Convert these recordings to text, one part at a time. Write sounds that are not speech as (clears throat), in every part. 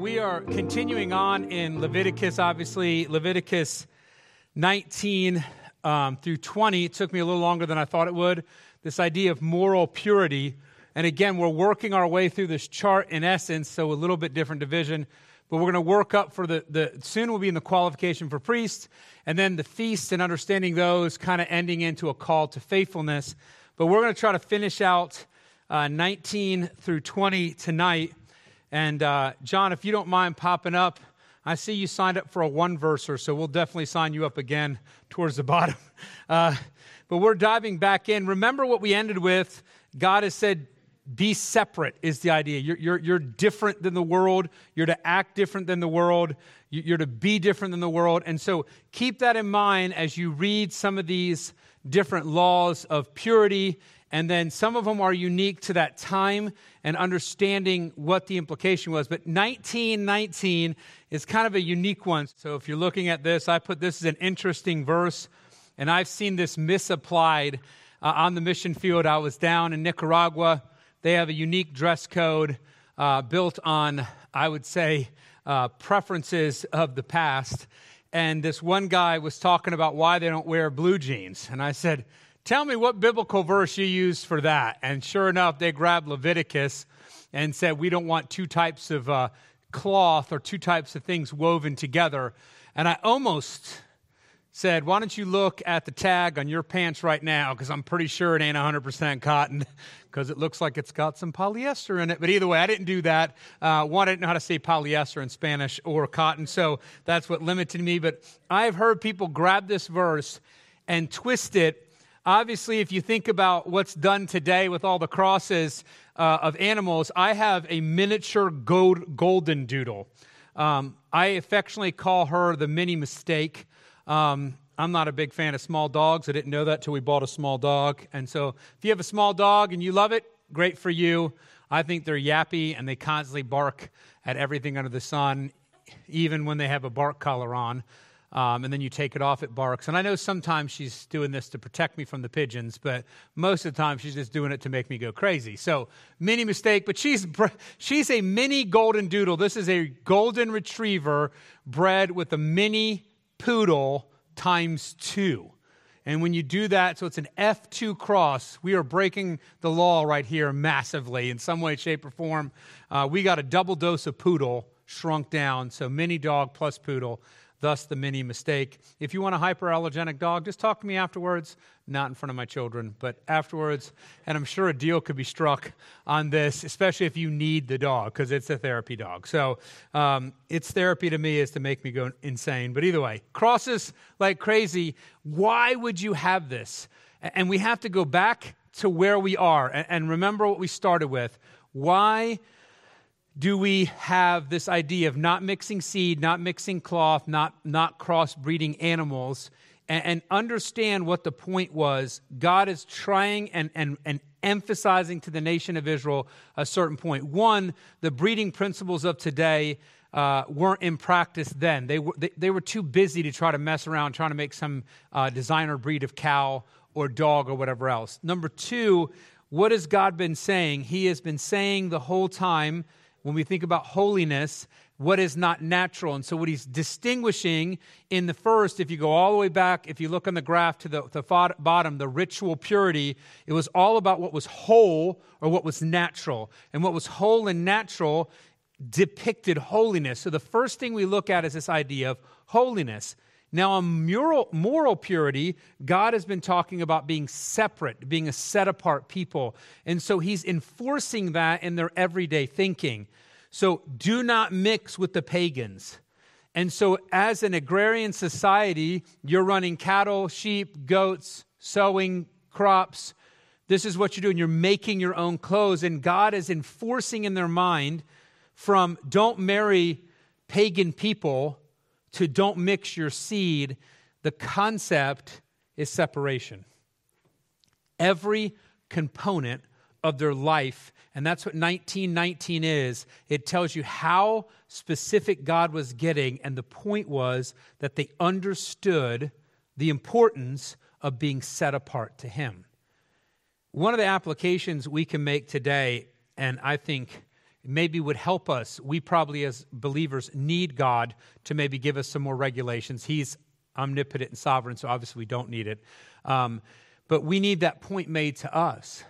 we are continuing on in Leviticus, obviously, Leviticus 19 um, through 20. It took me a little longer than I thought it would. This idea of moral purity. And again, we're working our way through this chart in essence, so a little bit different division. But we're going to work up for the, the soon we'll be in the qualification for priests, and then the feasts and understanding those, kind of ending into a call to faithfulness. But we're going to try to finish out uh, 19 through 20 tonight. And uh, John, if you don't mind popping up, I see you signed up for a one verser, so we'll definitely sign you up again towards the (laughs) bottom. Uh, but we're diving back in. Remember what we ended with? God has said, be separate, is the idea. You're, you're, you're different than the world. You're to act different than the world. You're to be different than the world. And so keep that in mind as you read some of these different laws of purity and then some of them are unique to that time and understanding what the implication was. But 1919 is kind of a unique one. So if you're looking at this, I put this as an interesting verse, and I've seen this misapplied uh, on the mission field. I was down in Nicaragua. They have a unique dress code uh, built on, I would say, uh, preferences of the past. And this one guy was talking about why they don't wear blue jeans. And I said, Tell me what biblical verse you use for that. And sure enough, they grabbed Leviticus and said, We don't want two types of uh, cloth or two types of things woven together. And I almost said, Why don't you look at the tag on your pants right now? Because I'm pretty sure it ain't 100% cotton (laughs) because it looks like it's got some polyester in it. But either way, I didn't do that. Uh, one, I didn't know how to say polyester in Spanish or cotton, so that's what limited me. But I've heard people grab this verse and twist it Obviously, if you think about what's done today with all the crosses uh, of animals, I have a miniature gold, golden doodle. Um, I affectionately call her the mini mistake. Um, I'm not a big fan of small dogs. I didn't know that till we bought a small dog. And so, if you have a small dog and you love it, great for you. I think they're yappy and they constantly bark at everything under the sun, even when they have a bark collar on um, and then you take it off, it barks. And I know sometimes she's doing this to protect me from the pigeons, but most of the time she's just doing it to make me go crazy. So, mini mistake, but she's, she's a mini golden doodle. This is a golden retriever bred with a mini poodle times two. And when you do that, so it's an F2 cross, we are breaking the law right here massively in some way, shape, or form. Uh, we got a double dose of poodle shrunk down, so mini dog plus poodle thus the mini mistake. If you want a hyperallergenic dog, just talk to me afterwards, not in front of my children, but afterwards. And I'm sure a deal could be struck on this, especially if you need the dog, because it's a therapy dog. So um, its therapy to me is to make me go insane. But either way, crosses like crazy. Why would you have this? And we have to go back to where we are and remember what we started with. Why? Do we have this idea of not mixing seed, not mixing cloth, not, not crossbreeding animals, and, and, understand what the point was. God is trying and, and, and emphasizing to the nation of Israel a certain point. One, the breeding principles of today uh, weren't in practice then. They were, they, they, were too busy to try to mess around trying to make some uh, designer breed of cow or dog or whatever else. Number two, what has God been saying? He has been saying the whole time when we think about holiness, what is not natural. And so, what he's distinguishing in the first, if you go all the way back, if you look on the graph to the, the bottom, the ritual purity, it was all about what was whole or what was natural. And what was whole and natural depicted holiness. So, the first thing we look at is this idea of holiness. Now, on moral, moral purity, God has been talking about being separate, being a set apart people. And so he's enforcing that in their everyday thinking. So do not mix with the pagans. And so, as an agrarian society, you're running cattle, sheep, goats, sowing crops. This is what you're doing. You're making your own clothes. And God is enforcing in their mind from don't marry pagan people to don't mix your seed, the concept is separation. Every component of their life, and that's what 1919 is. It tells you how specific God was getting, and the point was that they understood the importance of being set apart to Him. One of the applications we can make today, and I think maybe would help us. We probably, as believers, need God to maybe give us some more regulations. He's omnipotent and sovereign, so obviously we don't need it. Um, but we need that point made to us.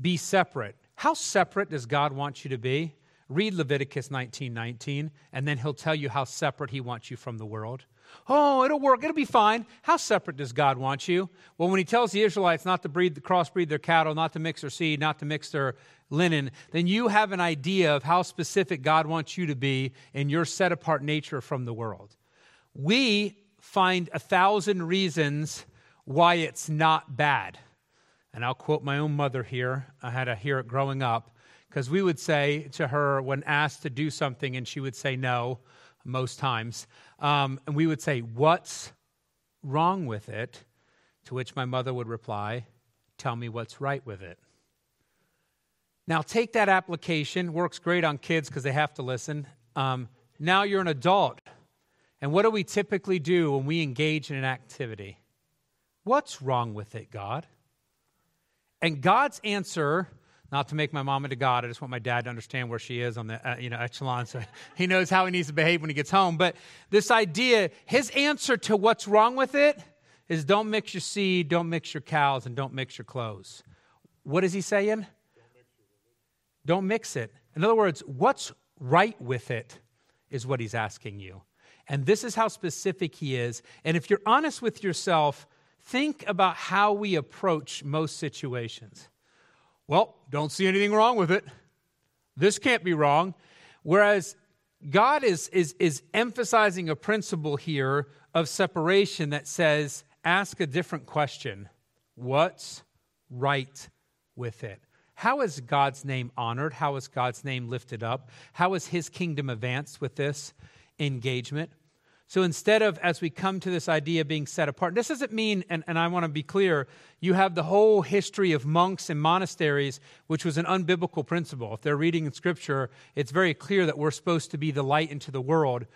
Be separate. How separate does God want you to be? Read Leviticus 19 19, and then he'll tell you how separate he wants you from the world. Oh, it'll work. It'll be fine. How separate does God want you? Well, when He tells the Israelites not to breed, crossbreed their cattle, not to mix their seed, not to mix their linen, then you have an idea of how specific God wants you to be in your set apart nature from the world. We find a thousand reasons why it's not bad. And I'll quote my own mother here. I had to hear it growing up because we would say to her when asked to do something and she would say no most times. Um, and we would say, What's wrong with it? To which my mother would reply, Tell me what's right with it. Now, take that application, works great on kids because they have to listen. Um, now you're an adult. And what do we typically do when we engage in an activity? What's wrong with it, God? And God's answer not to make my mom into God. I just want my dad to understand where she is on the uh, you know echelon, so (laughs) he knows how he needs to behave when he gets home. But this idea, his answer to what's wrong with it, is don't mix your seed, don't mix your cows, and don't mix your clothes. What is he saying? Don't mix it. In other words, what's right with it is what he's asking you. And this is how specific he is. And if you're honest with yourself, think about how we approach most situations. Well, don't see anything wrong with it. This can't be wrong. Whereas God is, is, is emphasizing a principle here of separation that says, ask a different question What's right with it? How is God's name honored? How is God's name lifted up? How is his kingdom advanced with this engagement? So instead of, as we come to this idea of being set apart, this doesn't mean, and, and I want to be clear, you have the whole history of monks and monasteries, which was an unbiblical principle. If they're reading in Scripture, it's very clear that we're supposed to be the light into the world.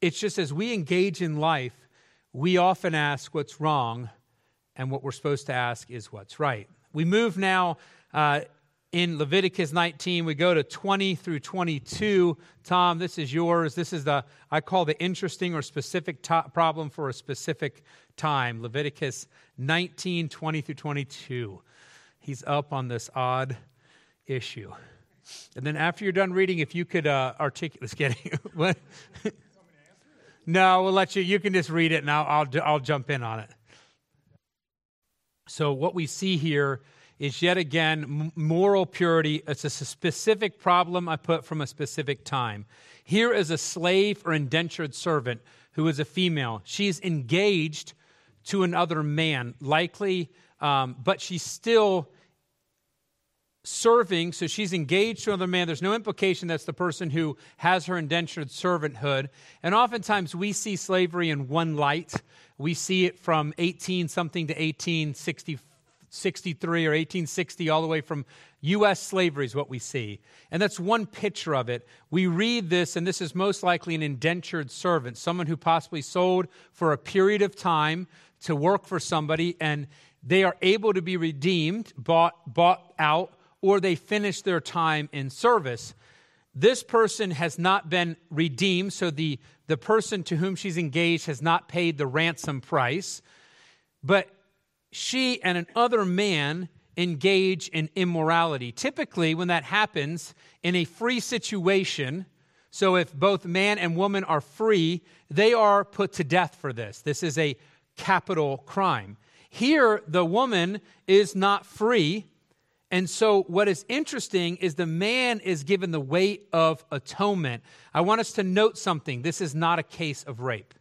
It's just as we engage in life, we often ask what's wrong, and what we're supposed to ask is what's right. We move now uh, in Leviticus 19. We go to 20 through 22. Tom, this is yours. This is the, I call the interesting or specific to- problem for a specific time. Leviticus 19, 20 through 22. He's up on this odd issue. And then after you're done reading, if you could uh, articulate, (laughs) just kidding. (laughs) what? (laughs) no, we'll let you, you can just read it and I'll, I'll, I'll jump in on it. So, what we see here is yet again moral purity. It's a specific problem I put from a specific time. Here is a slave or indentured servant who is a female. She's engaged to another man, likely, um, but she's still serving, so she's engaged to another man. There's no implication that's the person who has her indentured servanthood. And oftentimes we see slavery in one light. We see it from 18 something to 1864 63 or 1860 all the way from U.S. slavery is what we see. And that's one picture of it. We read this, and this is most likely an indentured servant, someone who possibly sold for a period of time to work for somebody, and they are able to be redeemed, bought, bought out, or they finish their time in service. This person has not been redeemed, so the, the person to whom she's engaged has not paid the ransom price. But she and another man engage in immorality. Typically, when that happens in a free situation, so if both man and woman are free, they are put to death for this. This is a capital crime. Here, the woman is not free. And so, what is interesting is the man is given the weight of atonement. I want us to note something. This is not a case of rape.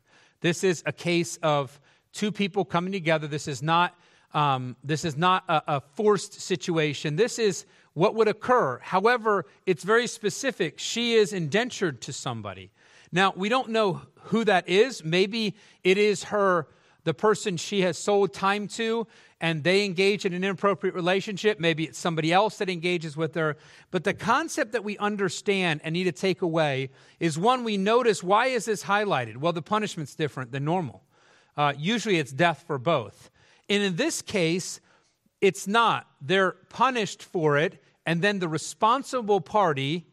This is a case of two people coming together. This is not um, this is not a, a forced situation. This is what would occur. However, it's very specific. She is indentured to somebody. Now, we don't know who that is. Maybe it is her, the person she has sold time to, and they engage in an inappropriate relationship. Maybe it's somebody else that engages with her. But the concept that we understand and need to take away is one we notice why is this highlighted? Well, the punishment's different than normal. Uh, usually it's death for both. And in this case, it's not. They're punished for it, And then the responsible party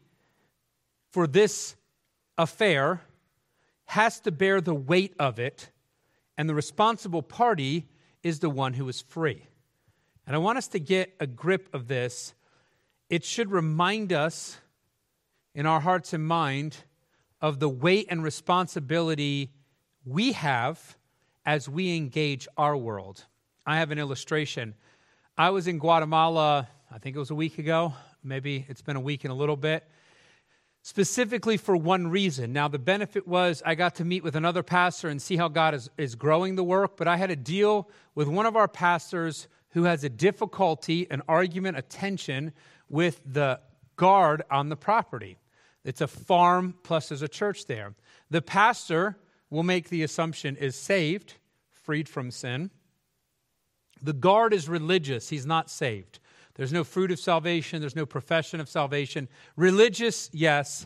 for this affair has to bear the weight of it, and the responsible party is the one who is free. And I want us to get a grip of this. It should remind us in our hearts and mind of the weight and responsibility we have as we engage our world. I have an illustration. I was in Guatemala, I think it was a week ago, maybe it's been a week and a little bit, specifically for one reason. Now, the benefit was I got to meet with another pastor and see how God is, is growing the work, but I had to deal with one of our pastors who has a difficulty, an argument, a tension with the guard on the property. It's a farm, plus there's a church there. The pastor, will make the assumption, is saved, freed from sin. The guard is religious, he's not saved. There's no fruit of salvation, there's no profession of salvation. Religious, yes.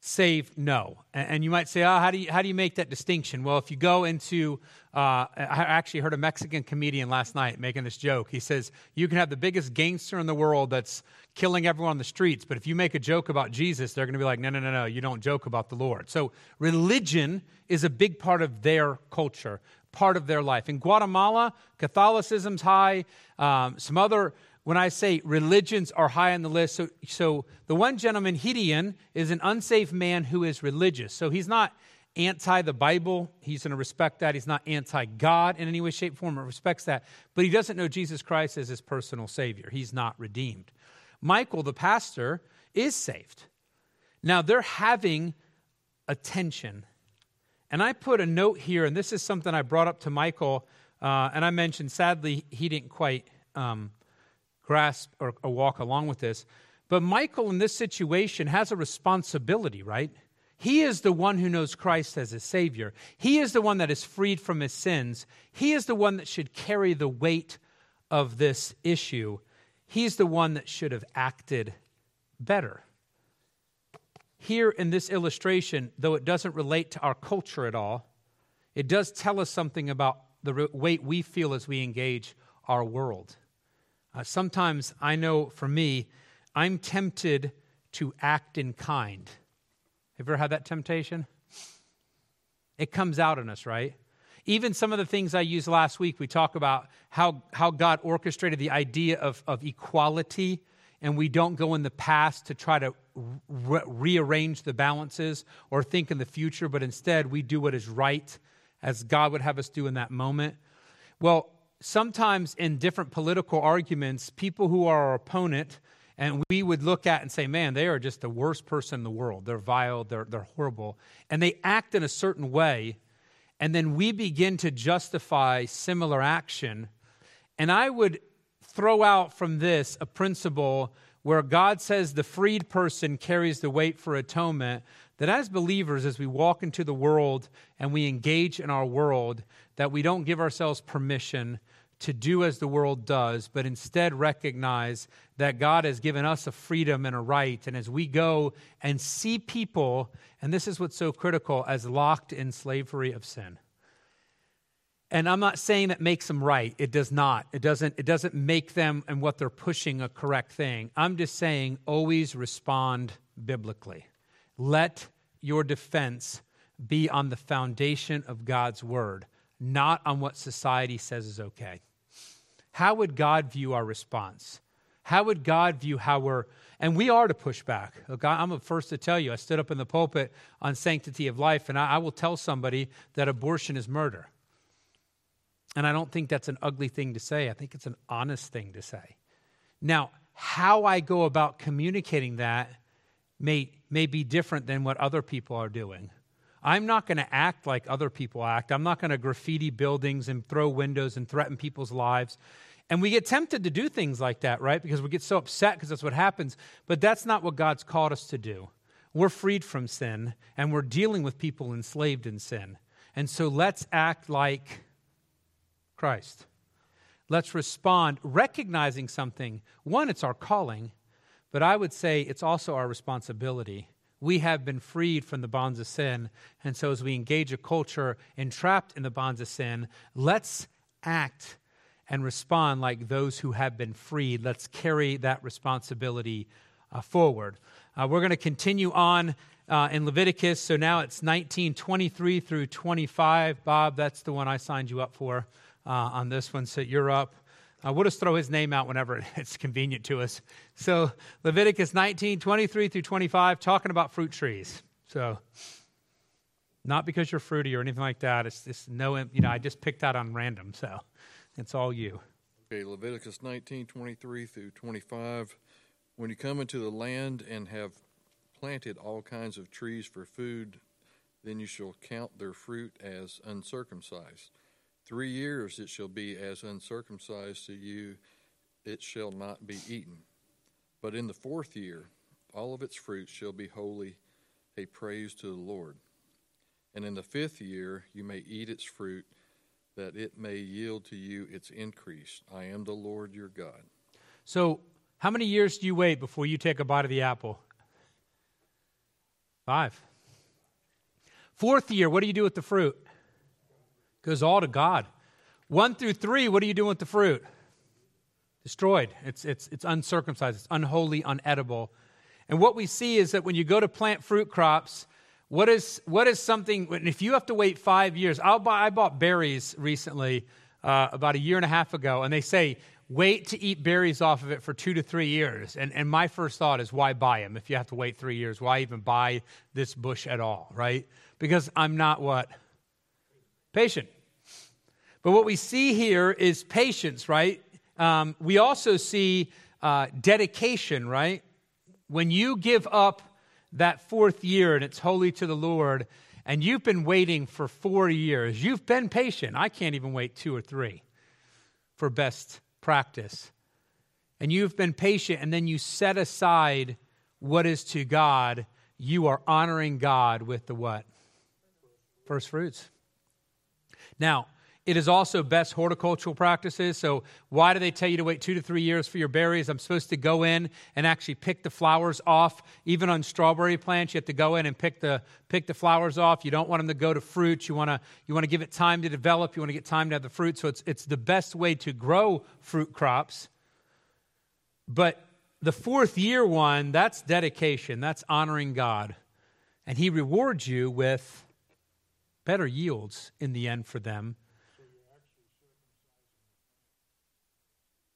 Saved, no. And you might say, oh, how do you, how do you make that distinction? Well, if you go into, uh, I actually heard a Mexican comedian last night making this joke. He says, You can have the biggest gangster in the world that's killing everyone on the streets, but if you make a joke about Jesus, they're going to be like, No, no, no, no, you don't joke about the Lord. So religion is a big part of their culture part of their life. In Guatemala, Catholicism's high. Um, some other, when I say religions are high on the list, so, so the one gentleman, Gideon, is an unsafe man who is religious. So he's not anti the Bible. He's going to respect that. He's not anti God in any way, shape, form, or respects that. But he doesn't know Jesus Christ as his personal Savior. He's not redeemed. Michael, the pastor, is saved. Now they're having a tension and I put a note here, and this is something I brought up to Michael, uh, and I mentioned sadly he didn't quite um, grasp or, or walk along with this. But Michael, in this situation, has a responsibility, right? He is the one who knows Christ as his Savior. He is the one that is freed from his sins. He is the one that should carry the weight of this issue. He's the one that should have acted better here in this illustration, though it doesn't relate to our culture at all, it does tell us something about the weight we feel as we engage our world. Uh, sometimes I know for me, I'm tempted to act in kind. Have you ever had that temptation? It comes out in us, right? Even some of the things I used last week, we talk about how, how God orchestrated the idea of, of equality and we don't go in the past to try to re- rearrange the balances or think in the future, but instead we do what is right as God would have us do in that moment. Well, sometimes in different political arguments, people who are our opponent, and we would look at and say, man, they are just the worst person in the world. They're vile, they're, they're horrible. And they act in a certain way, and then we begin to justify similar action. And I would throw out from this a principle where God says the freed person carries the weight for atonement, that as believers, as we walk into the world and we engage in our world, that we don't give ourselves permission to do as the world does, but instead recognize that God has given us a freedom and a right. And as we go and see people, and this is what's so critical, as locked in slavery of sin. And I'm not saying that makes them right. It does not. It doesn't, it doesn't make them and what they're pushing a correct thing. I'm just saying always respond biblically. Let your defense be on the foundation of God's word, not on what society says is okay. How would God view our response? How would God view how we're, and we are to push back. Look, I'm the first to tell you, I stood up in the pulpit on sanctity of life, and I, I will tell somebody that abortion is murder. And I don't think that's an ugly thing to say. I think it's an honest thing to say. Now, how I go about communicating that may, may be different than what other people are doing. I'm not going to act like other people act. I'm not going to graffiti buildings and throw windows and threaten people's lives. And we get tempted to do things like that, right? Because we get so upset because that's what happens. But that's not what God's called us to do. We're freed from sin and we're dealing with people enslaved in sin. And so let's act like Christ. Let's respond recognizing something. One, it's our calling, but I would say it's also our responsibility. We have been freed from the bonds of sin, and so as we engage a culture entrapped in the bonds of sin, let's act and respond like those who have been freed. Let's carry that responsibility uh, forward. Uh, we're going to continue on uh, in Leviticus. So now it's 1923 through 25. Bob, that's the one I signed you up for uh, on this one. So you're up. Uh, we'll just throw his name out whenever (laughs) it's convenient to us. So Leviticus 19, 23 through 25, talking about fruit trees. So not because you're fruity or anything like that. It's just no, you know, I just picked that on random. So it's all you. Okay, Leviticus 19, 23 through 25. When you come into the land and have planted all kinds of trees for food, then you shall count their fruit as uncircumcised. Three years it shall be as uncircumcised to you, it shall not be eaten. But in the fourth year, all of its fruit shall be holy, a praise to the Lord. And in the fifth year, you may eat its fruit, that it may yield to you its increase. I am the Lord your God. So, how many years do you wait before you take a bite of the apple? Five. Fourth year, what do you do with the fruit? Goes all to God. One through three, what are you doing with the fruit? Destroyed. It's, it's, it's uncircumcised, it's unholy, unedible. And what we see is that when you go to plant fruit crops, what is, what is something, if you have to wait five years, I'll buy, I bought berries recently, uh, about a year and a half ago, and they say wait to eat berries off of it for two to three years. And, and my first thought is, why buy them if you have to wait three years? Why even buy this bush at all, right? Because I'm not what? Patient. But what we see here is patience, right? Um, we also see uh, dedication, right? When you give up that fourth year and it's holy to the Lord, and you've been waiting for four years, you've been patient. I can't even wait two or three for best practice. And you've been patient, and then you set aside what is to God, you are honoring God with the what? First fruits. Now, it is also best horticultural practices. So, why do they tell you to wait two to three years for your berries? I'm supposed to go in and actually pick the flowers off. Even on strawberry plants, you have to go in and pick the, pick the flowers off. You don't want them to go to fruit. You want to, you want to give it time to develop. You want to get time to have the fruit. So, it's, it's the best way to grow fruit crops. But the fourth year one, that's dedication, that's honoring God. And He rewards you with better yields in the end for them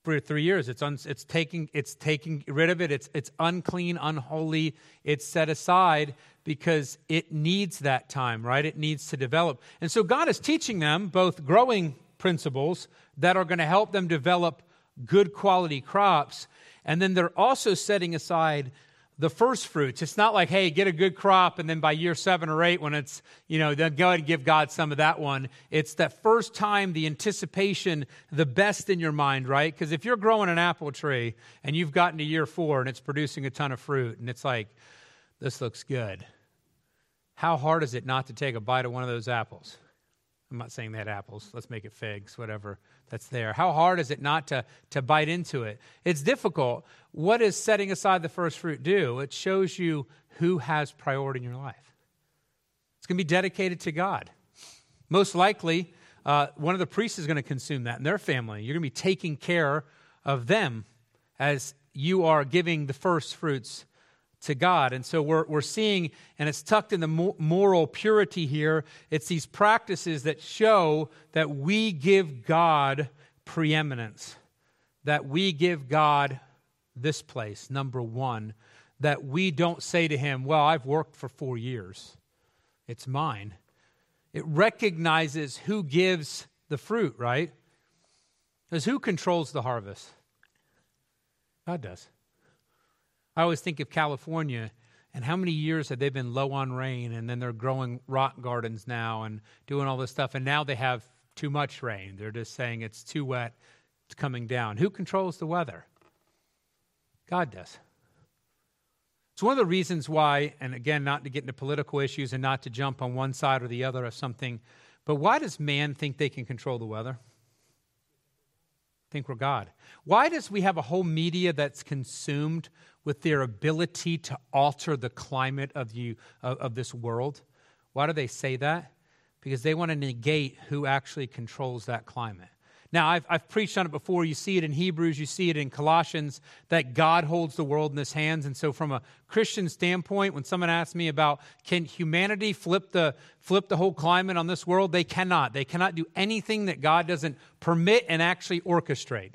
for three years. It's, un, it's, taking, it's taking rid of it. It's, it's unclean, unholy. It's set aside because it needs that time, right? It needs to develop. And so God is teaching them both growing principles that are going to help them develop good quality crops. And then they're also setting aside the first fruits. It's not like, hey, get a good crop, and then by year seven or eight, when it's, you know, then go ahead and give God some of that one. It's that first time, the anticipation, the best in your mind, right? Because if you're growing an apple tree and you've gotten to year four and it's producing a ton of fruit, and it's like, this looks good, how hard is it not to take a bite of one of those apples? I'm not saying they had apples. Let's make it figs, whatever that's there. How hard is it not to, to bite into it? It's difficult. What does setting aside the first fruit do? It shows you who has priority in your life. It's going to be dedicated to God. Most likely, uh, one of the priests is going to consume that in their family. You're going to be taking care of them as you are giving the first fruits to God. And so we're, we're seeing, and it's tucked in the moral purity here, it's these practices that show that we give God preeminence, that we give God this place, number one, that we don't say to Him, Well, I've worked for four years, it's mine. It recognizes who gives the fruit, right? Because who controls the harvest? God does. I always think of California and how many years have they been low on rain and then they're growing rock gardens now and doing all this stuff and now they have too much rain. They're just saying it's too wet, it's coming down. Who controls the weather? God does. It's one of the reasons why, and again, not to get into political issues and not to jump on one side or the other of something, but why does man think they can control the weather? Think we're God. Why does we have a whole media that's consumed with their ability to alter the climate of, you, of, of this world. Why do they say that? Because they want to negate who actually controls that climate. Now, I've, I've preached on it before. You see it in Hebrews, you see it in Colossians, that God holds the world in his hands. And so, from a Christian standpoint, when someone asks me about can humanity flip the, flip the whole climate on this world, they cannot. They cannot do anything that God doesn't permit and actually orchestrate.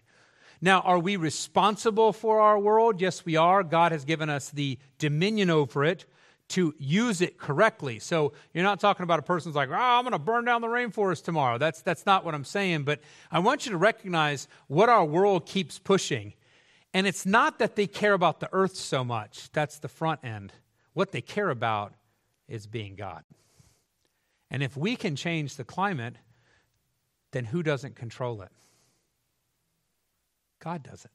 Now, are we responsible for our world? Yes, we are. God has given us the dominion over it to use it correctly. So you're not talking about a person's like, oh, I'm going to burn down the rainforest tomorrow. That's, that's not what I'm saying. But I want you to recognize what our world keeps pushing. And it's not that they care about the earth so much, that's the front end. What they care about is being God. And if we can change the climate, then who doesn't control it? God doesn't.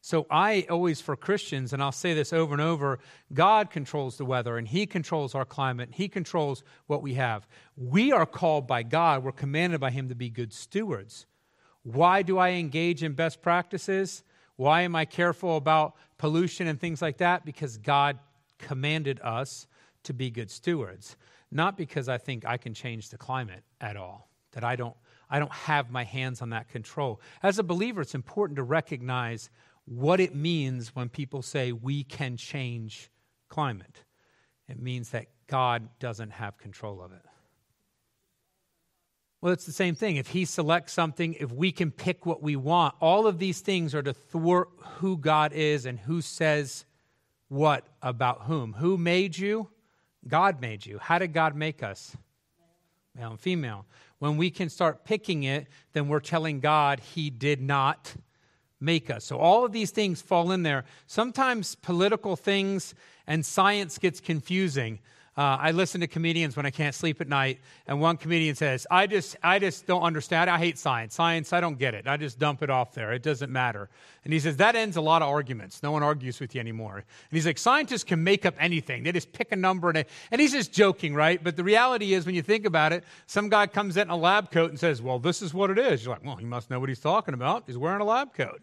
So I always, for Christians, and I'll say this over and over God controls the weather and He controls our climate, and He controls what we have. We are called by God, we're commanded by Him to be good stewards. Why do I engage in best practices? Why am I careful about pollution and things like that? Because God commanded us to be good stewards, not because I think I can change the climate at all, that I don't. I don't have my hands on that control. As a believer, it's important to recognize what it means when people say we can change climate. It means that God doesn't have control of it. Well, it's the same thing. If He selects something, if we can pick what we want, all of these things are to thwart who God is and who says what about whom. Who made you? God made you. How did God make us? Male and female. When we can start picking it, then we're telling God He did not make us. So all of these things fall in there. Sometimes political things and science gets confusing. Uh, I listen to comedians when I can't sleep at night, and one comedian says, "I just, I just don't understand. I hate science. Science, I don't get it. I just dump it off there. It doesn't matter." And he says that ends a lot of arguments. No one argues with you anymore. And he's like, "Scientists can make up anything. They just pick a number and and he's just joking, right? But the reality is, when you think about it, some guy comes in a lab coat and says, "Well, this is what it is." You're like, "Well, he must know what he's talking about. He's wearing a lab coat."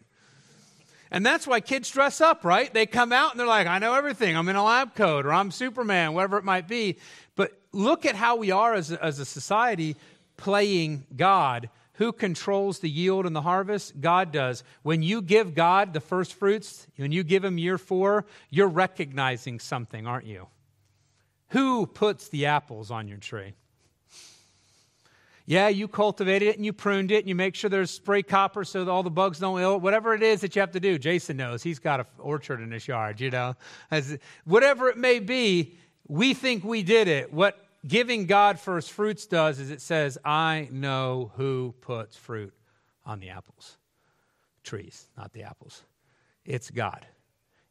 And that's why kids dress up, right? They come out and they're like, I know everything. I'm in a lab coat or I'm Superman, whatever it might be. But look at how we are as a, as a society playing God. Who controls the yield and the harvest? God does. When you give God the first fruits, when you give Him year four, you're recognizing something, aren't you? Who puts the apples on your tree? Yeah, you cultivated it and you pruned it and you make sure there's spray copper so that all the bugs don't ill. Whatever it is that you have to do, Jason knows. He's got an orchard in his yard, you know. As, whatever it may be, we think we did it. What giving God first fruits does is it says, I know who puts fruit on the apples. Trees, not the apples. It's God.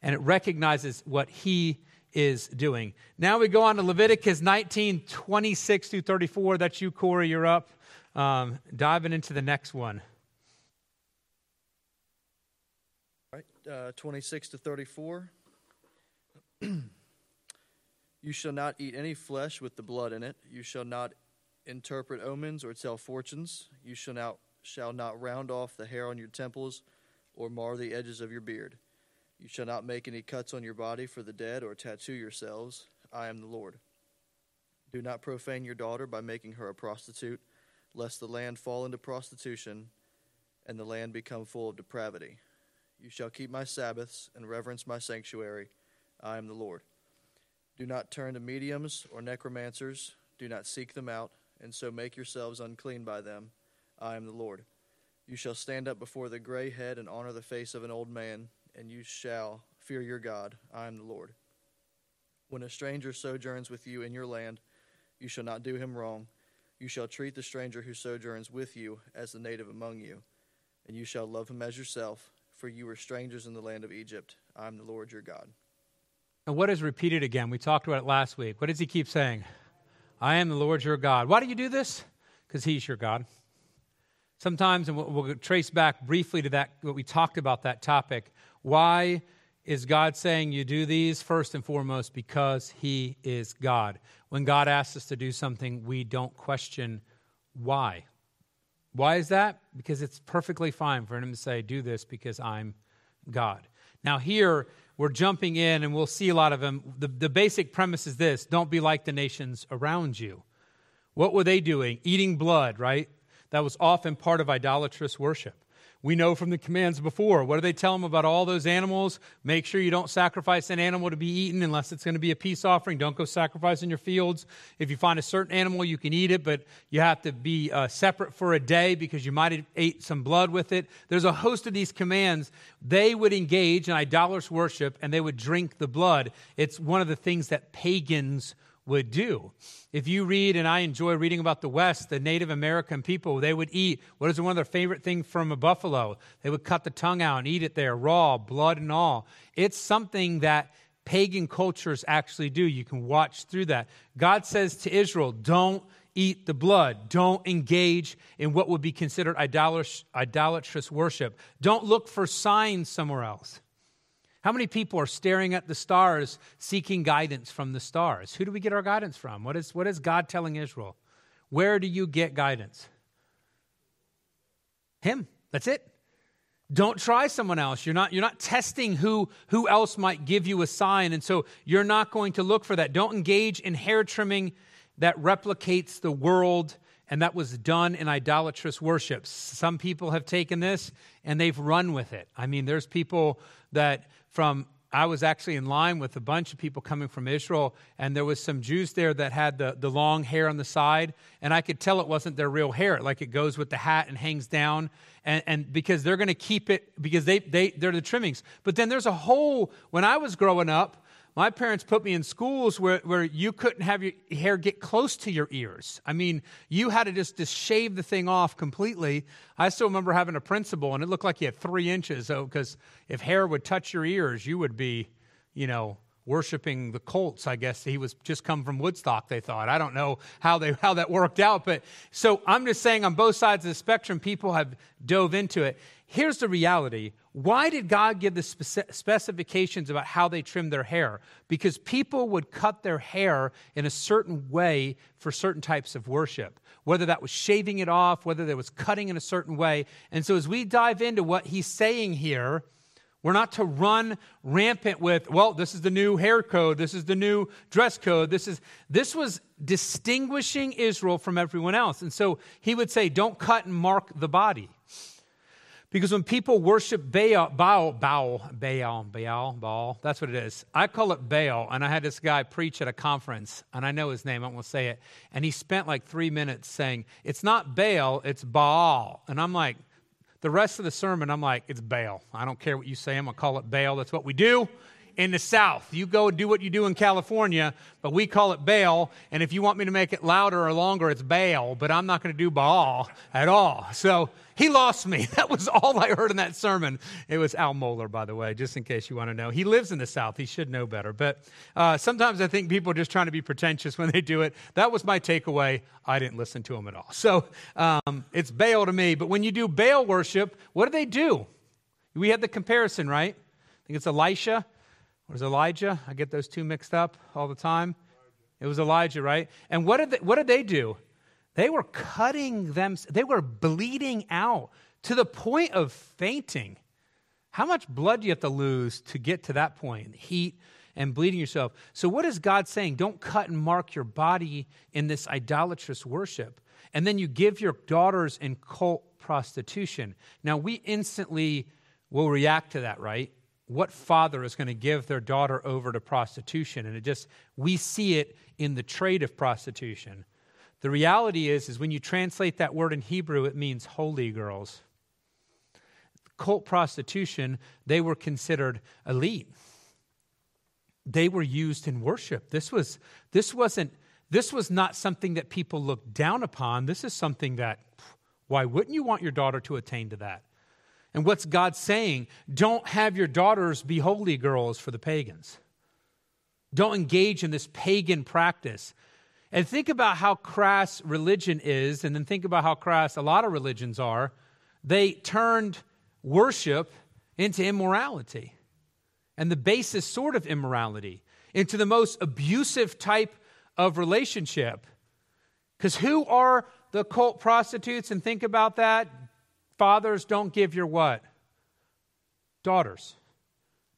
And it recognizes what He is doing. Now we go on to Leviticus 19, 26 through 34. That's you, Corey. You're up. Um, diving into the next one. Right, uh, 26 to 34. (clears throat) you shall not eat any flesh with the blood in it. You shall not interpret omens or tell fortunes. You shall not, shall not round off the hair on your temples or mar the edges of your beard. You shall not make any cuts on your body for the dead or tattoo yourselves. I am the Lord. Do not profane your daughter by making her a prostitute, lest the land fall into prostitution and the land become full of depravity. You shall keep my Sabbaths and reverence my sanctuary. I am the Lord. Do not turn to mediums or necromancers. Do not seek them out, and so make yourselves unclean by them. I am the Lord. You shall stand up before the gray head and honor the face of an old man and you shall fear your God. I am the Lord. When a stranger sojourns with you in your land, you shall not do him wrong. You shall treat the stranger who sojourns with you as the native among you, and you shall love him as yourself, for you were strangers in the land of Egypt. I am the Lord your God. And what is repeated again? We talked about it last week. What does he keep saying? I am the Lord your God. Why do you do this? Because he's your God. Sometimes, and we'll, we'll trace back briefly to that, what we talked about that topic. Why is God saying you do these? First and foremost, because He is God. When God asks us to do something, we don't question why. Why is that? Because it's perfectly fine for Him to say, do this because I'm God. Now, here, we're jumping in and we'll see a lot of them. The, the basic premise is this don't be like the nations around you. What were they doing? Eating blood, right? That was often part of idolatrous worship. We know from the commands before. What do they tell them about all those animals? Make sure you don't sacrifice an animal to be eaten unless it's going to be a peace offering. Don't go sacrificing your fields. If you find a certain animal, you can eat it, but you have to be uh, separate for a day because you might have ate some blood with it. There's a host of these commands. They would engage in idolatrous worship and they would drink the blood. It's one of the things that pagans would do. If you read, and I enjoy reading about the West, the Native American people, they would eat what is one of their favorite things from a buffalo? They would cut the tongue out and eat it there, raw, blood and all. It's something that pagan cultures actually do. You can watch through that. God says to Israel, don't eat the blood. Don't engage in what would be considered idolatrous worship. Don't look for signs somewhere else. How many people are staring at the stars seeking guidance from the stars? Who do we get our guidance from? What is, what is God telling Israel? Where do you get guidance? Him. That's it. Don't try someone else. You're not, you're not testing who, who else might give you a sign, and so you're not going to look for that. Don't engage in hair trimming that replicates the world and that was done in idolatrous worship. Some people have taken this and they've run with it. I mean, there's people that from I was actually in line with a bunch of people coming from Israel, and there was some Jews there that had the, the long hair on the side, and I could tell it wasn't their real hair, like it goes with the hat and hangs down, and, and because they're going to keep it because they, they they're the trimmings. But then there's a whole. When I was growing up, my parents put me in schools where, where you couldn't have your hair get close to your ears. I mean, you had to just, just shave the thing off completely. I still remember having a principal, and it looked like you had three inches. Oh, because if hair would touch your ears, you would be, you know, worshiping the Colts. I guess he was just come from Woodstock. They thought. I don't know how they how that worked out, but so I'm just saying on both sides of the spectrum, people have dove into it. Here's the reality why did God give the specifications about how they trim their hair? Because people would cut their hair in a certain way for certain types of worship, whether that was shaving it off, whether there was cutting in a certain way. And so as we dive into what he's saying here, we're not to run rampant with, well, this is the new hair code, this is the new dress code. This is this was distinguishing Israel from everyone else. And so he would say, don't cut and mark the body. Because when people worship Baal, Baal, Baal, Baal, Baal, Baal, that's what it is. I call it Baal, and I had this guy preach at a conference, and I know his name, I won't say it, and he spent like three minutes saying, It's not Baal, it's Baal. And I'm like, the rest of the sermon, I'm like, It's Baal. I don't care what you say, I'm gonna call it Baal. That's what we do in the South. You go and do what you do in California, but we call it Baal. And if you want me to make it louder or longer, it's Baal, but I'm not going to do Baal at all. So he lost me. (laughs) That was all I heard in that sermon. It was Al Mohler, by the way, just in case you want to know. He lives in the South. He should know better. But uh, sometimes I think people are just trying to be pretentious when they do it. That was my takeaway. I didn't listen to him at all. So um, it's Baal to me. But when you do Baal worship, what do they do? We had the comparison, right? I think it's Elisha was Elijah? I get those two mixed up all the time. It was Elijah, right? And what did they, what did they do? They were cutting them, they were bleeding out to the point of fainting. How much blood do you have to lose to get to that point? Heat and bleeding yourself. So, what is God saying? Don't cut and mark your body in this idolatrous worship. And then you give your daughters in cult prostitution. Now, we instantly will react to that, right? What father is going to give their daughter over to prostitution? And it just we see it in the trade of prostitution. The reality is is when you translate that word in hebrew it means holy girls. Cult prostitution they were considered elite. They were used in worship. This was this wasn't this was not something that people looked down upon. This is something that why wouldn't you want your daughter to attain to that and what's God saying? Don't have your daughters be holy girls for the pagans. Don't engage in this pagan practice. And think about how crass religion is, and then think about how crass a lot of religions are. They turned worship into immorality, and the basis sort of immorality, into the most abusive type of relationship. Because who are the cult prostitutes? And think about that Fathers, don't give your what? Daughters.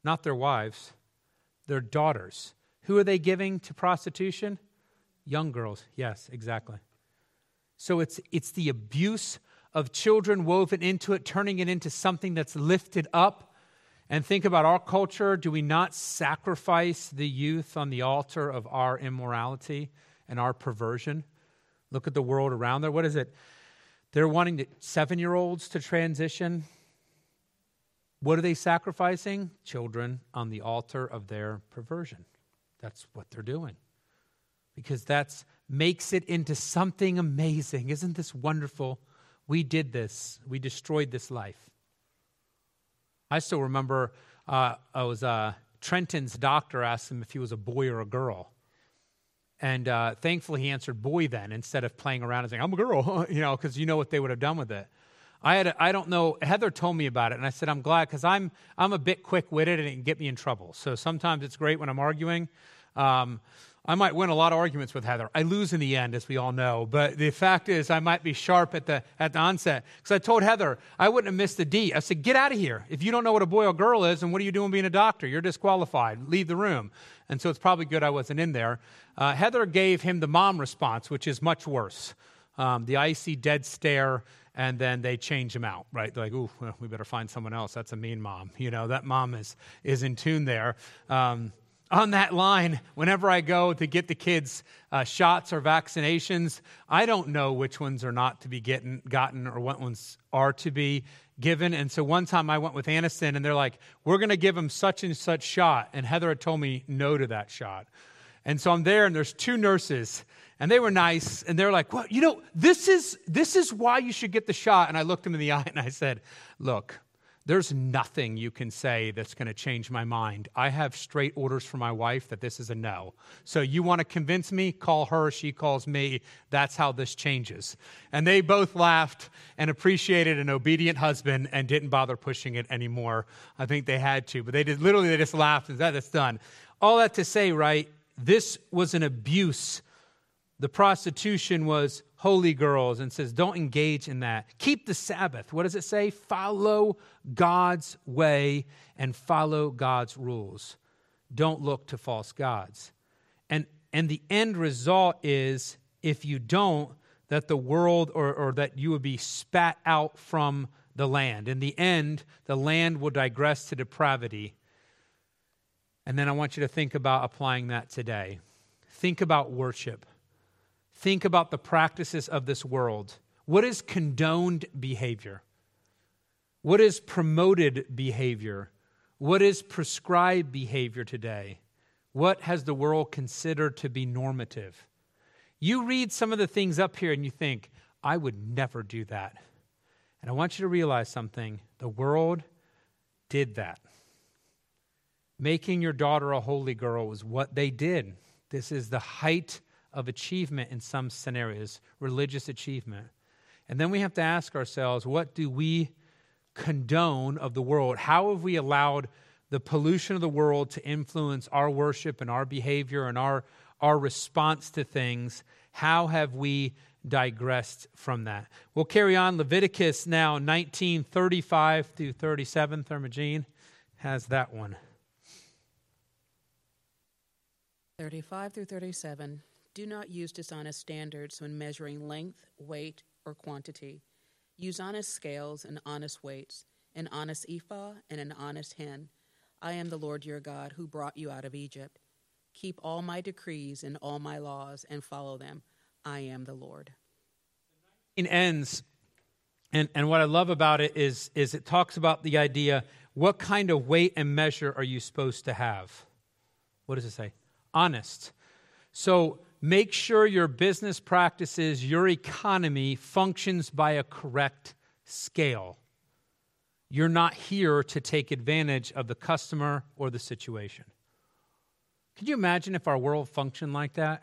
Not their wives, their daughters. Who are they giving to prostitution? Young girls. Yes, exactly. So it's, it's the abuse of children woven into it, turning it into something that's lifted up. And think about our culture. Do we not sacrifice the youth on the altar of our immorality and our perversion? Look at the world around there. What is it? They're wanting seven year olds to transition. What are they sacrificing? Children on the altar of their perversion. That's what they're doing. Because that makes it into something amazing. Isn't this wonderful? We did this, we destroyed this life. I still remember uh, I was uh, Trenton's doctor asked him if he was a boy or a girl. And uh, thankfully, he answered boy then instead of playing around and saying, I'm a girl, (laughs) you know, because you know what they would have done with it. I, had a, I don't know, Heather told me about it, and I said, I'm glad because I'm, I'm a bit quick witted and it can get me in trouble. So sometimes it's great when I'm arguing. Um, I might win a lot of arguments with Heather. I lose in the end, as we all know. But the fact is, I might be sharp at the, at the onset. Because I told Heather I wouldn't have missed the D. I said, Get out of here. If you don't know what a boy or girl is, and what are you doing being a doctor? You're disqualified. Leave the room. And so it's probably good I wasn't in there. Uh, Heather gave him the mom response, which is much worse um, the icy dead stare and then they change him out, right? They're like, ooh, well, we better find someone else. That's a mean mom. You know, that mom is, is in tune there. Um, on that line, whenever I go to get the kids uh, shots or vaccinations, I don't know which ones are not to be getting, gotten or what ones are to be given. And so one time I went with Aniston and they're like, we're going to give him such and such shot. And Heather had told me no to that shot. And so I'm there and there's two nurses and they were nice and they're like, well, you know, this is, this is why you should get the shot. And I looked them in the (laughs) eye and I said, look, there's nothing you can say that's going to change my mind. I have straight orders from my wife that this is a no. So you want to convince me? Call her. She calls me. That's how this changes. And they both laughed and appreciated an obedient husband and didn't bother pushing it anymore. I think they had to, but they did literally, they just laughed and said, that's done. All that to say, right? This was an abuse. The prostitution was holy girls and says, don't engage in that. Keep the Sabbath. What does it say? Follow God's way and follow God's rules. Don't look to false gods. And, and the end result is if you don't, that the world or, or that you would be spat out from the land. In the end, the land will digress to depravity. And then I want you to think about applying that today. Think about worship think about the practices of this world. What is condoned behavior? What is promoted behavior? What is prescribed behavior today? What has the world considered to be normative? You read some of the things up here and you think, I would never do that. And I want you to realize something the world did that. Making your daughter a holy girl was what they did. This is the height of achievement in some scenarios, religious achievement. And then we have to ask ourselves what do we condone of the world? How have we allowed the pollution of the world to influence our worship and our behavior and our, our response to things? How have we digressed from that? We'll carry on. Leviticus now 19 35 through 37. Thermogene has that one. 35 through 37. Do not use dishonest standards when measuring length, weight, or quantity. Use honest scales and honest weights, an honest ephah and an honest hin. I am the Lord your God who brought you out of Egypt. Keep all my decrees and all my laws and follow them. I am the Lord. It ends, and, and what I love about it is, is it talks about the idea what kind of weight and measure are you supposed to have? What does it say? Honest. So make sure your business practices, your economy functions by a correct scale. You're not here to take advantage of the customer or the situation. Could you imagine if our world functioned like that?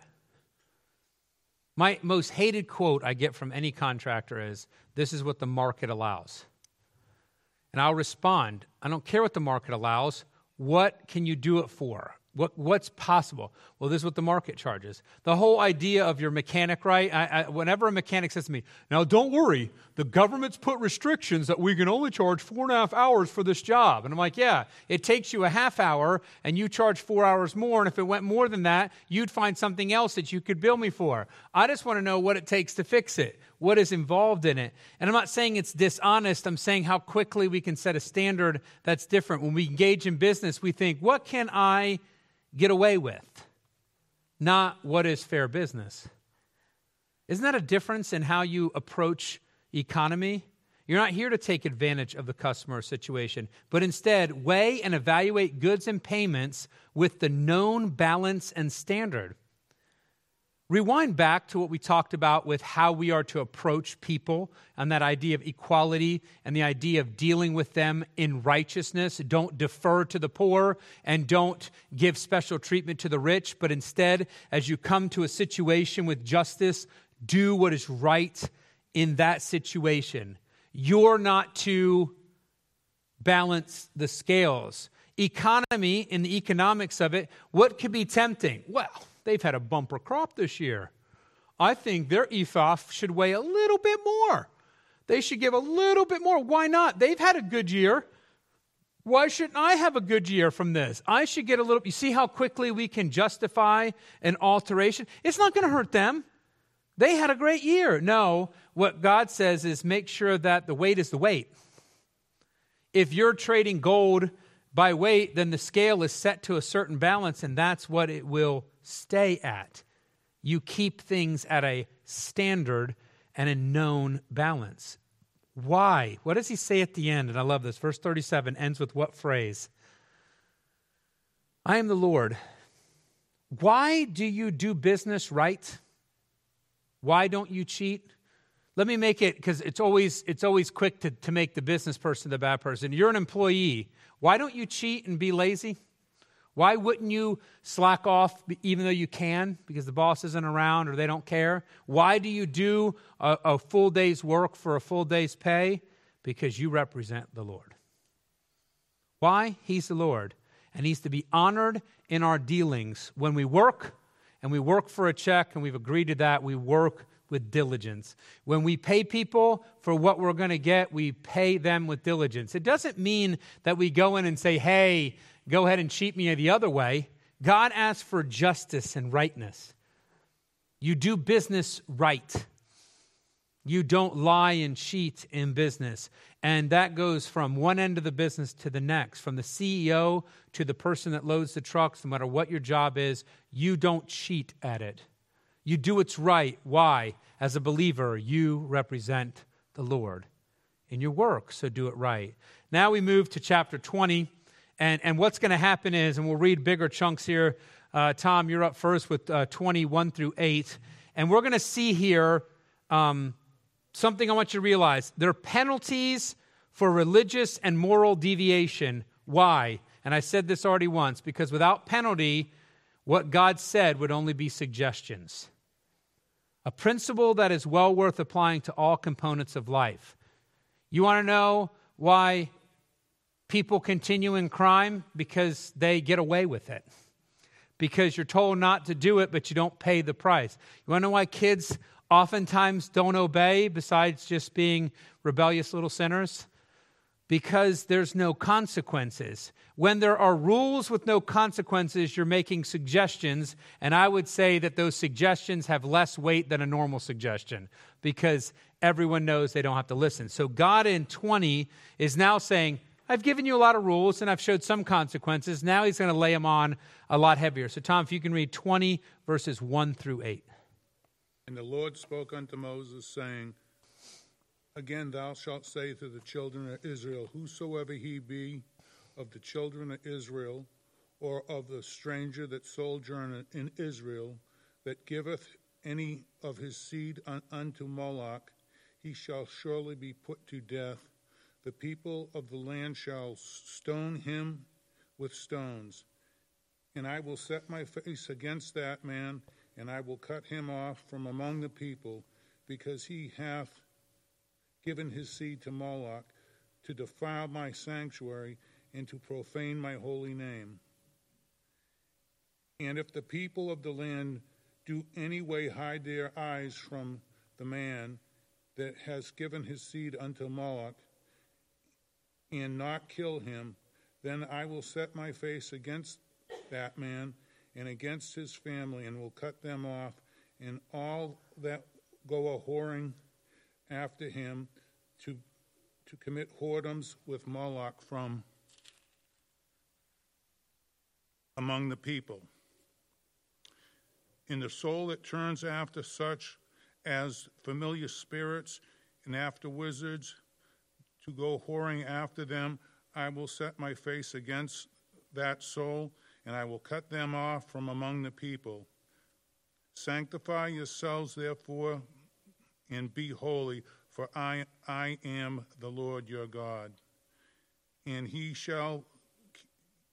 My most hated quote I get from any contractor is This is what the market allows. And I'll respond I don't care what the market allows. What can you do it for? What, what's possible? Well, this is what the market charges. The whole idea of your mechanic, right? I, I, whenever a mechanic says to me, now don't worry, the government's put restrictions that we can only charge four and a half hours for this job. And I'm like, yeah, it takes you a half hour and you charge four hours more. And if it went more than that, you'd find something else that you could bill me for. I just want to know what it takes to fix it. what is involved in it. And I'm not saying it's dishonest, I'm saying how quickly we can set a standard that's different. When we engage in business, we think, what can I get away with? Not what is fair business. Isn't that a difference in how you approach economy? You're not here to take advantage of the customer situation, but instead weigh and evaluate goods and payments with the known balance and standard. Rewind back to what we talked about with how we are to approach people and that idea of equality and the idea of dealing with them in righteousness. Don't defer to the poor and don't give special treatment to the rich, but instead, as you come to a situation with justice, do what is right in that situation. You're not to balance the scales. Economy, in the economics of it, what could be tempting? Well, they've had a bumper crop this year. I think their ephah should weigh a little bit more. They should give a little bit more. Why not? They've had a good year. Why shouldn't I have a good year from this? I should get a little. You see how quickly we can justify an alteration? It's not going to hurt them. They had a great year. No, what God says is make sure that the weight is the weight. If you're trading gold by weight, then the scale is set to a certain balance, and that's what it will stay at. You keep things at a standard and a known balance. Why? What does he say at the end? And I love this. Verse 37 ends with what phrase? I am the Lord. Why do you do business right? Why don't you cheat? Let me make it because it's always it's always quick to, to make the business person the bad person. You're an employee. Why don't you cheat and be lazy? Why wouldn't you slack off even though you can because the boss isn't around or they don't care? Why do you do a, a full day's work for a full day's pay? Because you represent the Lord. Why? He's the Lord. And He's to be honored in our dealings when we work and we work for a check and we've agreed to that, we work with diligence. When we pay people for what we're going to get, we pay them with diligence. It doesn't mean that we go in and say, hey, go ahead and cheat me the other way. God asks for justice and rightness. You do business right. You don't lie and cheat in business. And that goes from one end of the business to the next, from the CEO to the person that loads the trucks, no matter what your job is, you don't cheat at it. You do what's right. Why? As a believer, you represent the Lord in your work, so do it right. Now we move to chapter 20, and, and what's going to happen is, and we'll read bigger chunks here. Uh, Tom, you're up first with uh, 21 through 8, and we're going to see here. Um, something I want you to realize. There are penalties for religious and moral deviation. Why? And I said this already once because without penalty, what God said would only be suggestions. A principle that is well worth applying to all components of life. You want to know why people continue in crime? Because they get away with it. Because you're told not to do it, but you don't pay the price. You want to know why kids oftentimes don't obey besides just being rebellious little sinners? Because there's no consequences. When there are rules with no consequences, you're making suggestions, and I would say that those suggestions have less weight than a normal suggestion because everyone knows they don't have to listen. So, God in 20 is now saying, I've given you a lot of rules and I've showed some consequences. Now He's going to lay them on a lot heavier. So, Tom, if you can read 20 verses 1 through 8. And the Lord spoke unto Moses, saying, Again thou shalt say to the children of Israel, Whosoever he be of the children of Israel, or of the stranger that sojourneth in Israel, that giveth any of his seed unto Moloch, he shall surely be put to death. The people of the land shall stone him with stones. And I will set my face against that man and I will cut him off from among the people, because he hath given his seed to Moloch to defile my sanctuary and to profane my holy name. And if the people of the land do any way hide their eyes from the man that has given his seed unto Moloch, and not kill him, then I will set my face against that man and against his family, and will cut them off, and all that go a whoring after him to, to commit whoredoms with Moloch from among the people. In the soul that turns after such as familiar spirits and after wizards to go whoring after them, I will set my face against that soul, and I will cut them off from among the people. Sanctify yourselves, therefore, and be holy, for I, I am the Lord your God. And he shall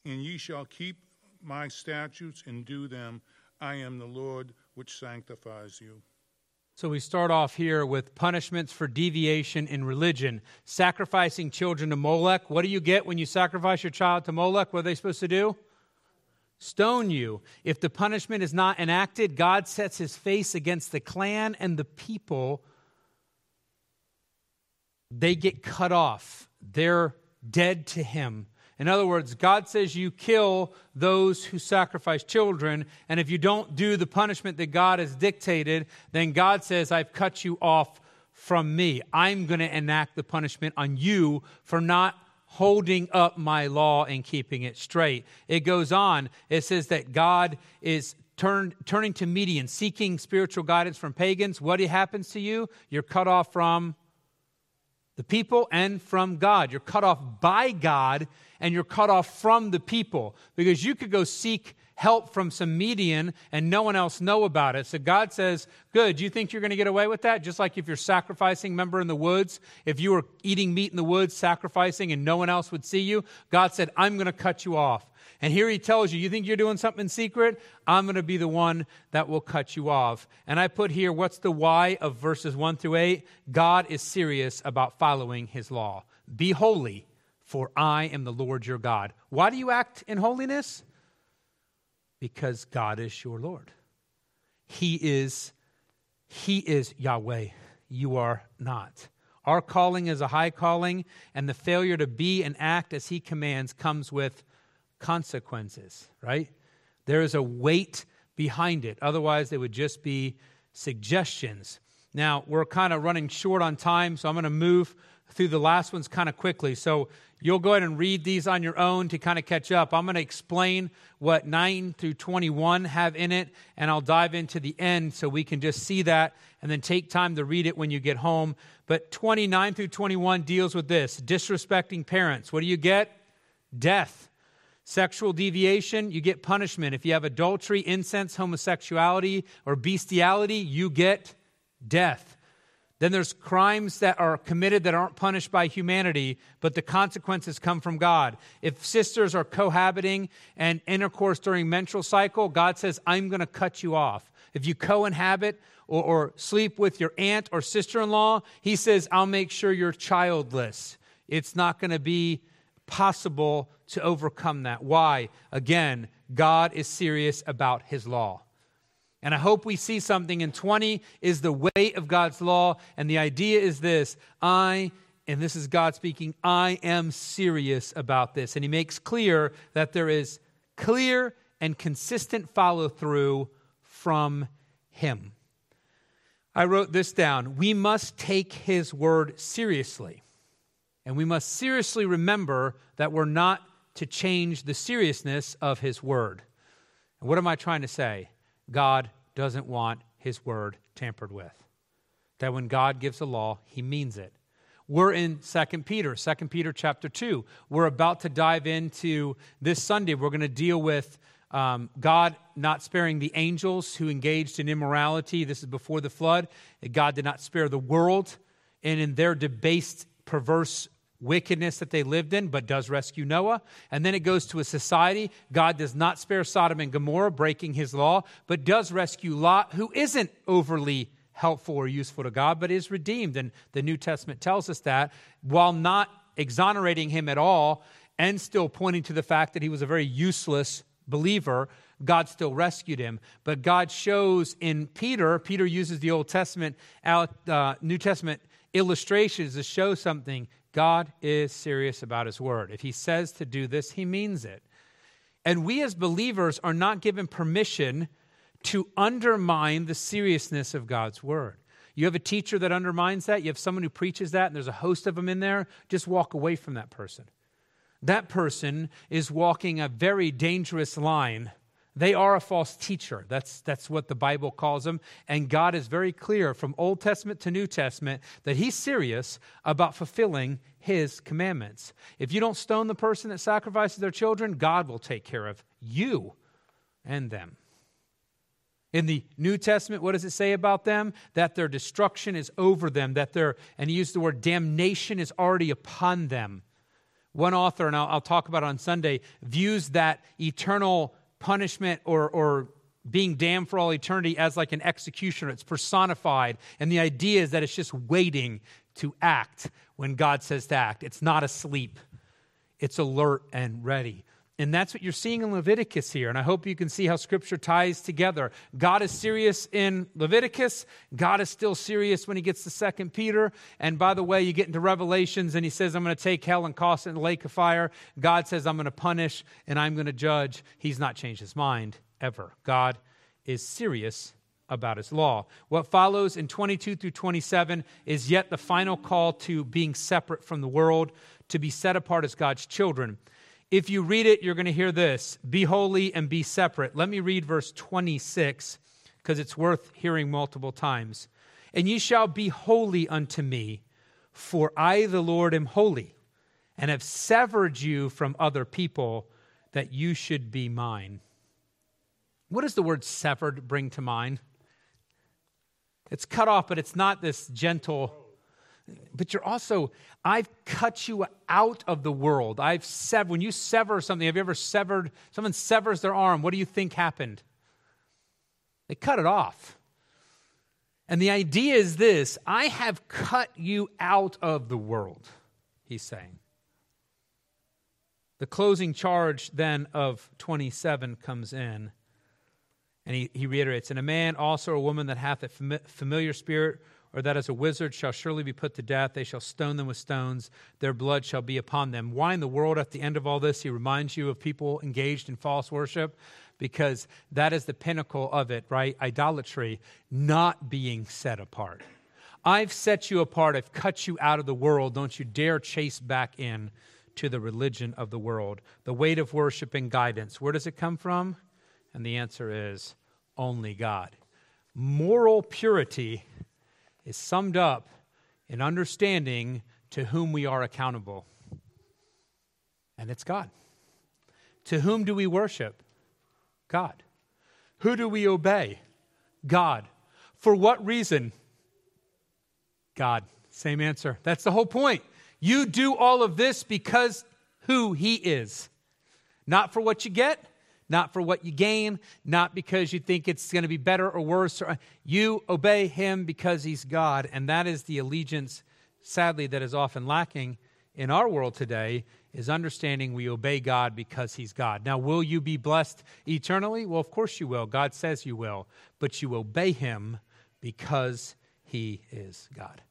and ye shall keep my statutes and do them. I am the Lord which sanctifies you. So we start off here with punishments for deviation in religion. Sacrificing children to Molech. What do you get when you sacrifice your child to Molech? What are they supposed to do? Stone you. If the punishment is not enacted, God sets his face against the clan and the people. They get cut off. They're dead to him. In other words, God says you kill those who sacrifice children, and if you don't do the punishment that God has dictated, then God says, I've cut you off from me. I'm going to enact the punishment on you for not holding up my law and keeping it straight. It goes on, it says that God is turn, turning to median, seeking spiritual guidance from pagans. What happens to you? You're cut off from the people and from God. You're cut off by God and you're cut off from the people because you could go seek help from some median and no one else know about it. So God says, good, you think you're going to get away with that? Just like if you're sacrificing, remember in the woods, if you were eating meat in the woods, sacrificing, and no one else would see you, God said, I'm going to cut you off. And here he tells you, you think you're doing something in secret? I'm going to be the one that will cut you off. And I put here, what's the why of verses 1 through 8? God is serious about following his law. Be holy for I am the Lord your God. Why do you act in holiness? Because God is your Lord. He is he is Yahweh. You are not. Our calling is a high calling, and the failure to be and act as he commands comes with consequences, right? There is a weight behind it. Otherwise, they would just be suggestions. Now, we're kind of running short on time, so I'm going to move through the last ones kind of quickly. So You'll go ahead and read these on your own to kind of catch up. I'm going to explain what 9 through 21 have in it, and I'll dive into the end so we can just see that and then take time to read it when you get home. But 29 through 21 deals with this disrespecting parents. What do you get? Death. Sexual deviation, you get punishment. If you have adultery, incense, homosexuality, or bestiality, you get death. Then there's crimes that are committed that aren't punished by humanity, but the consequences come from God. If sisters are cohabiting and intercourse during menstrual cycle, God says, I'm going to cut you off. If you co-inhabit or, or sleep with your aunt or sister-in-law, he says, I'll make sure you're childless. It's not going to be possible to overcome that. Why? Again, God is serious about his law. And I hope we see something in 20 is the weight of God's law. And the idea is this I, and this is God speaking, I am serious about this. And he makes clear that there is clear and consistent follow through from him. I wrote this down. We must take his word seriously. And we must seriously remember that we're not to change the seriousness of his word. And what am I trying to say? God doesn't want his word tampered with. That when God gives a law, he means it. We're in 2 Peter, 2 Peter chapter 2. We're about to dive into this Sunday. We're going to deal with um, God not sparing the angels who engaged in immorality. This is before the flood. God did not spare the world and in their debased, perverse wickedness that they lived in, but does rescue Noah. And then it goes to a society. God does not spare Sodom and Gomorrah, breaking his law, but does rescue Lot, who isn't overly helpful or useful to God, but is redeemed. And the New Testament tells us that while not exonerating him at all and still pointing to the fact that he was a very useless believer, God still rescued him. But God shows in Peter, Peter uses the Old Testament, uh, New Testament illustrations to show something God is serious about his word. If he says to do this, he means it. And we as believers are not given permission to undermine the seriousness of God's word. You have a teacher that undermines that, you have someone who preaches that, and there's a host of them in there, just walk away from that person. That person is walking a very dangerous line. They are a false teacher. That's, that's what the Bible calls them. And God is very clear from Old Testament to New Testament that He's serious about fulfilling His commandments. If you don't stone the person that sacrifices their children, God will take care of you and them. In the New Testament, what does it say about them? That their destruction is over them, that their, and he used the word damnation is already upon them. One author, and I'll, I'll talk about it on Sunday, views that eternal punishment or, or being damned for all eternity as like an executioner. It's personified. And the idea is that it's just waiting to act when God says to act. It's not asleep, it's alert and ready. And that's what you're seeing in Leviticus here. And I hope you can see how Scripture ties together. God is serious in Leviticus. God is still serious when he gets to Second Peter. And by the way, you get into Revelations and he says, I'm going to take hell and cast it in the lake of fire. God says, I'm going to punish and I'm going to judge. He's not changed his mind ever. God is serious about his law. What follows in 22 through 27 is yet the final call to being separate from the world, to be set apart as God's children. If you read it, you're going to hear this Be holy and be separate. Let me read verse 26 because it's worth hearing multiple times. And ye shall be holy unto me, for I, the Lord, am holy, and have severed you from other people, that you should be mine. What does the word severed bring to mind? It's cut off, but it's not this gentle but you're also, I've cut you out of the world. I've severed, when you sever something, have you ever severed, someone severs their arm, what do you think happened? They cut it off. And the idea is this I have cut you out of the world, he's saying. The closing charge then of 27 comes in, and he, he reiterates, And a man also, or a woman that hath a familiar spirit, or that as a wizard shall surely be put to death. They shall stone them with stones. Their blood shall be upon them. Why in the world, at the end of all this, he reminds you of people engaged in false worship? Because that is the pinnacle of it, right? Idolatry, not being set apart. I've set you apart. I've cut you out of the world. Don't you dare chase back in to the religion of the world. The weight of worship and guidance. Where does it come from? And the answer is only God. Moral purity is summed up in understanding to whom we are accountable. And it's God. To whom do we worship? God. Who do we obey? God. For what reason? God. Same answer. That's the whole point. You do all of this because who He is. Not for what you get, not for what you gain, not because you think it's going to be better or worse. You obey him because he's God. And that is the allegiance, sadly, that is often lacking in our world today is understanding we obey God because he's God. Now, will you be blessed eternally? Well, of course you will. God says you will. But you obey him because he is God.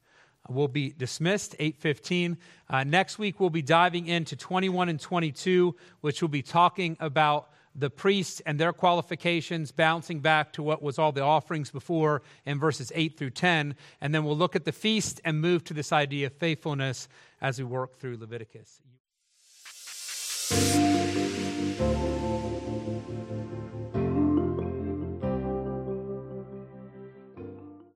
We'll be dismissed 8:15. Uh, next week we'll be diving into 21 and 22, which we'll be talking about the priests and their qualifications, bouncing back to what was all the offerings before in verses 8 through 10. And then we'll look at the feast and move to this idea of faithfulness as we work through Leviticus.